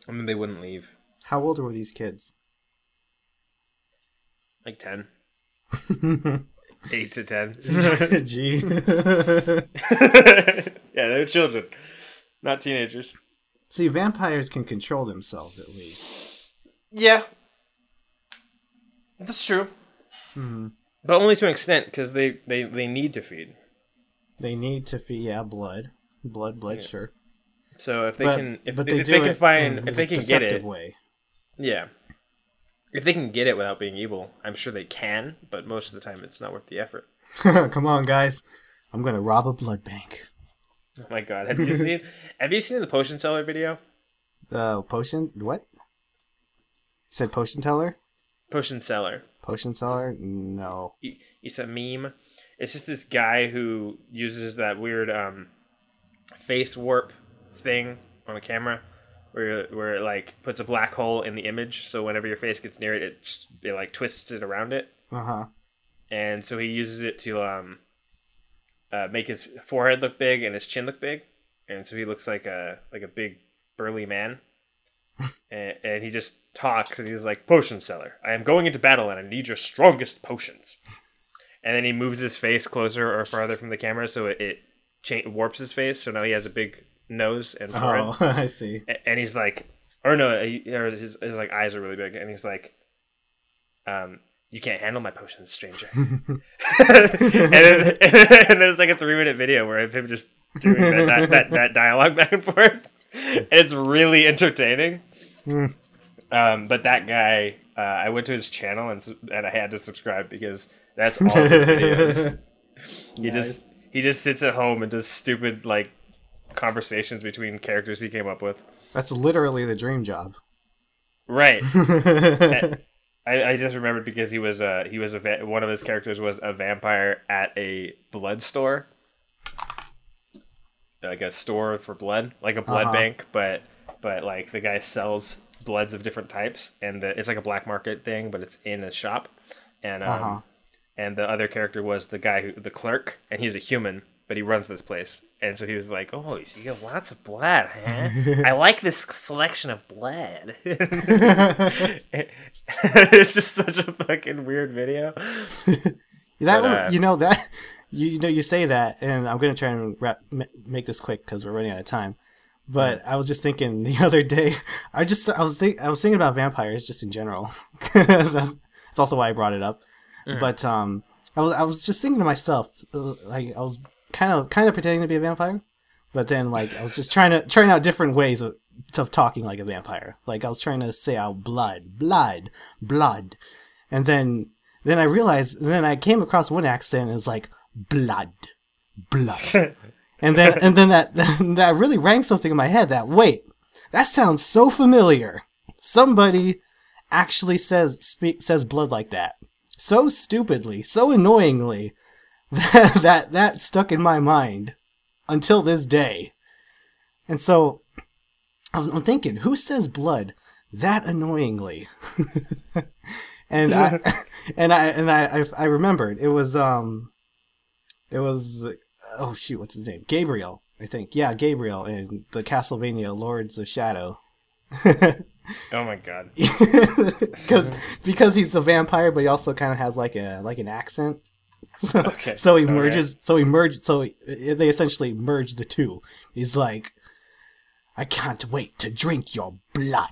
I mean, they wouldn't leave. How old were these kids? Like ten, eight to ten. Gee. yeah, they're children, not teenagers. See, vampires can control themselves at least. Yeah, that's true. hmm But only to an extent, because they, they, they need to feed. They need to feed, yeah, blood. Blood, blood, Yeah. sure. So if they but, can, if, but if they they, can find, in if they can get it, way. yeah, if they can get it without being evil, I'm sure they can. But most of the time, it's not worth the effort. Come on, guys. I'm gonna rob a blood bank. Oh my god, have you seen? Have you seen the potion seller video? Uh, potion? What? You said potion teller? Potion seller. Potion seller? No. It's a meme. It's just this guy who uses that weird um, face warp thing on a camera, where where it like puts a black hole in the image, so whenever your face gets near it, it, it like twists it around it. Uh huh. and so he uses it to um uh, make his forehead look big and his chin look big, and so he looks like a like a big burly man. and, and he just talks and he's like, "Potion seller, I am going into battle and I need your strongest potions." And then he moves his face closer or farther from the camera so it, it cha- warps his face. So now he has a big nose and forehead. Oh, I see. And he's like, or no, or his, his like eyes are really big, and he's like, um, you can't handle my potions, stranger. and, then, and there's like a three minute video where of him just doing that, that, that, that dialogue back and forth. And it's really entertaining. Hmm. Um, but that guy, uh, I went to his channel and and I had to subscribe because that's all his videos. He Nice. just he just sits at home and does stupid like conversations between characters he came up with. That's literally the dream job. Right. I, I just remembered because he was uh he was a va- one of his characters was a vampire at a blood store, like a store for blood, like a blood Uh-huh. bank, but but like the guy sells bloods of different types, and the, it's like a black market thing, but it's in a shop, and um, Uh-huh. And the other character was the guy who the clerk, and he's a human, but he runs this place, and so he was like, "Oh, you have lots of blood, huh? I like this selection of blood." it's just such a fucking weird video. That But, uh, you know that you, you know you say that, and I'm gonna try and wrap, make this quick because we're running out of time. But I was just thinking the other day, I just I was think I was thinking about vampires just in general. that's also why I brought it up. Mhm. But um, I was I was just thinking to myself, uh, like I was kind of kind of pretending to be a vampire, but then like I was just trying to trying out different ways of, of talking like a vampire. Like I was trying to say out blood, blood, blood, and then then I realized, then I came across one accent and it was like blood, blood, and then and then that that really rang something in my head. That wait, that sounds so familiar. Somebody actually says speak, says blood like that, so stupidly, so annoyingly, that that that stuck in my mind until this day. And so I'm I'm thinking, who says blood that annoyingly? and I and I and I, I I remembered it was um it was oh shoot what's his name Gabriel I think yeah Gabriel in the Castlevania Lords of Shadow Oh my god. because because he's a vampire but he also kind of has like a like an accent So, Okay, so he oh, okay. merges. So he merged. So he, they essentially merge the two. He's like, "I can't wait to drink your blood."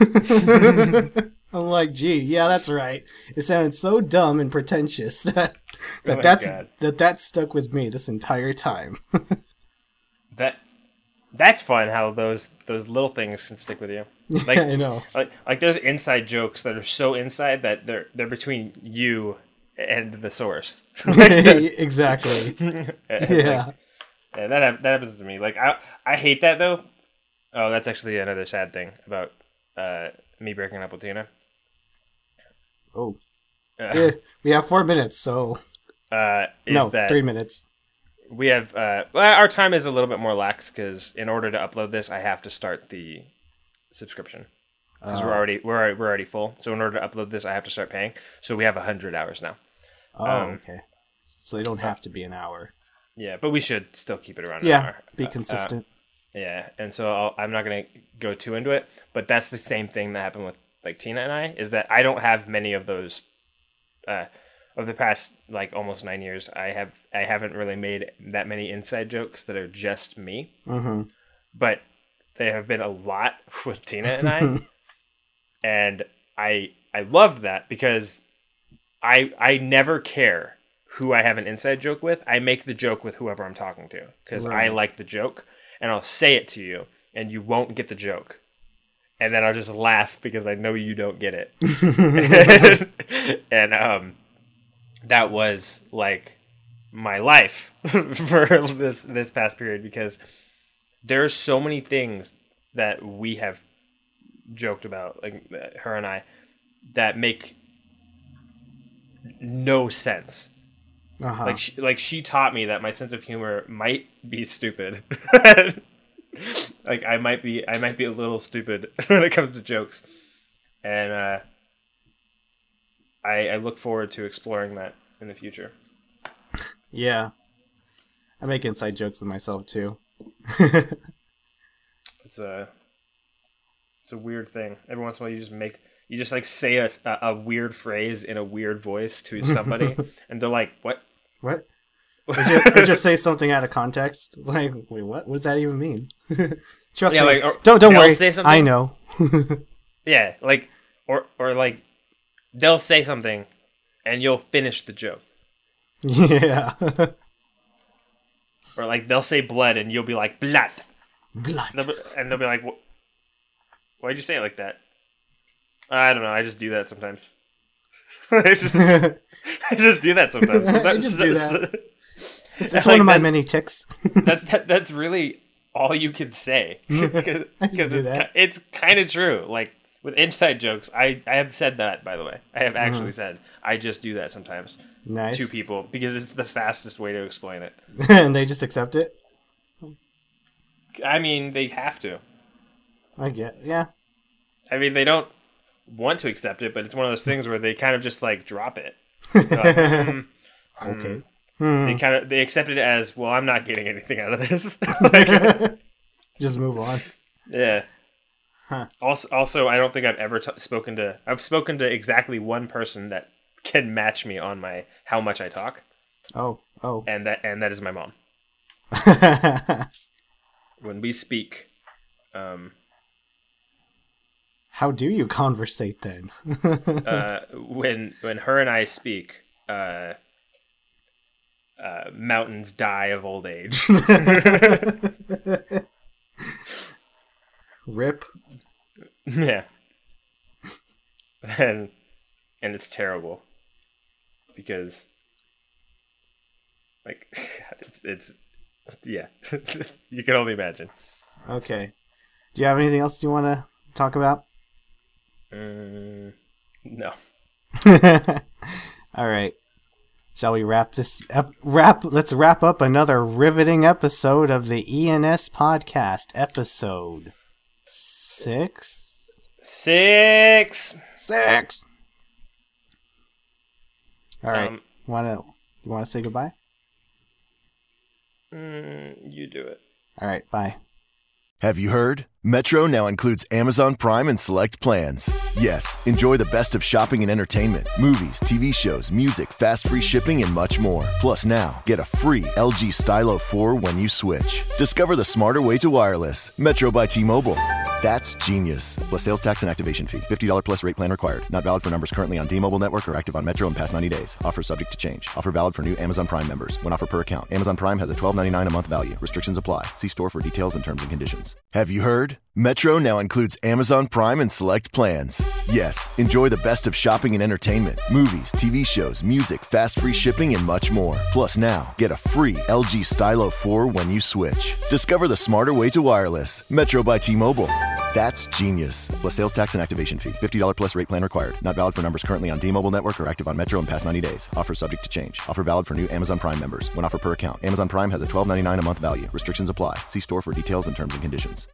I'm like, "Gee, yeah, that's right." It sounded so dumb and pretentious that that Oh that's God. that that stuck with me this entire time. That that's fun. How those those little things can stick with you. Like I know. like like there's inside jokes that are so inside that they're they're between you and the source. exactly. And, Yeah. like, yeah, that that happens to me. Like I I hate that though. Oh, that's actually another sad thing about uh, me breaking up with Tina. Oh, Uh, eh, we have four minutes, so uh, is no, that three minutes. We have uh, well, our time is a little bit more lax because in order to upload this, I have to start the subscription because we're Uh, already we're already, we're already full. So in order to upload this, I have to start paying. So we have hundred hours now. Oh, um, okay. So they don't have to be an hour. Yeah, but we should still keep it around. an Yeah, hour. be Uh, consistent. Yeah, and so I'll, I'm not gonna go too into it, but that's the same thing that happened with like Tina and I is that I don't have many of those. Of the past like almost nine years, I have I haven't really made that many inside jokes that are just me, mm-hmm. but there have been a lot with Tina and I, and I I loved that because I I never care who I have an inside joke with. I make the joke with whoever I'm talking to because I like the joke, and I'll say it to you, and you won't get the joke, and then I'll just laugh because I know you don't get it, and um, that was like my life for this this past period because there are so many things that we have joked about, like her and I, that make no sense. uh-huh. Like she, like she taught me that my sense of humor might be stupid. like I might be I might be a little stupid when it comes to jokes, and uh, I I look forward to exploring that in the future. yeah. I make inside jokes with myself too. It's a it's a weird thing. Every once in a while, you just make you just like say a, a, weird phrase in a weird voice to somebody, and they're like, "What?" what? Or just, or just say something out of context. Like, wait, what? What does that even mean? Trust Yeah, me. like, or don't don't worry. I know. Yeah, like or or like they'll say something, and you'll finish the joke, yeah. or like they'll say blood, and you'll be like blood, Blood. and they'll be, and they'll be like, "Why'd you say it like that?" I don't know. I just do that sometimes. it's just I just do that sometimes. I sometimes just do that. It's, it's Like one of my that- many ticks. that's that, that's really all you can say because I just do it's, that. it's kind of true like with inside jokes I, I have said that by the way i have actually said i just do that sometimes nice. to people because it's the fastest way to explain it and they just accept it. i mean they have to I get. Yeah. i mean they don't want to accept it but it's one of those things where they kind of just like drop it like, "Hmm." Okay. Hmm. they kind of they accept it as well i'm not getting anything out of this Like, just move on. Yeah. Huh. Also, also, I don't think I've ever t- spoken to. I've spoken to exactly one person that can match me on my how much I talk, Oh. Oh. and that and that is my mom. When we speak, um, How do you conversate then? uh, when when her and I speak, uh, uh, mountains die of old age. Rip. yeah, and and it's terrible because like it's it's yeah you can only imagine Okay. Do you have anything else you want to talk about? mm, no All right. Shall we wrap this up wrap let's wrap up another riveting episode of the ENS podcast, episode 6. six 6. All right. um, want to you want to say goodbye? mm, you do it All right, bye. Have you heard? Metro now includes Amazon Prime and select plans. Yes, enjoy the best of shopping and entertainment, movies, TV shows, music, fast free shipping, and much more. Plus, now get a free LG Stylo 4 when you switch. Discover the smarter way to wireless. Metro by T Mobile. That's genius. Plus sales tax and activation fee. $50 plus rate plan required. Not valid for numbers currently on T Mobile network or active on Metro in past 90 days. Offer subject to change. Offer valid for new Amazon Prime members. When offer per account. Amazon Prime has a $12.99 a month value. Restrictions apply. See store for details and terms and conditions. Have you heard? Metro now includes Amazon Prime and select plans. Yes, enjoy the best of shopping and entertainment, movies, TV shows, music, fast free shipping, and much more. Plus, now get a free LG Stylo 4 when you switch. Discover the smarter way to wireless. Metro by T Mobile. That's genius. Plus sales tax and activation fee. $50 plus rate plan required. Not valid for numbers currently on T Mobile network or active on Metro in past 90 days. Offer subject to change. Offer valid for new Amazon Prime members. When offer per account. Amazon Prime has a $12.99 a month value. Restrictions apply. See store for details and terms and conditions.